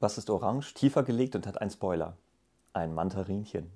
Was ist orange, tiefer gelegt und hat einen Spoiler? Ein Mandarinchen.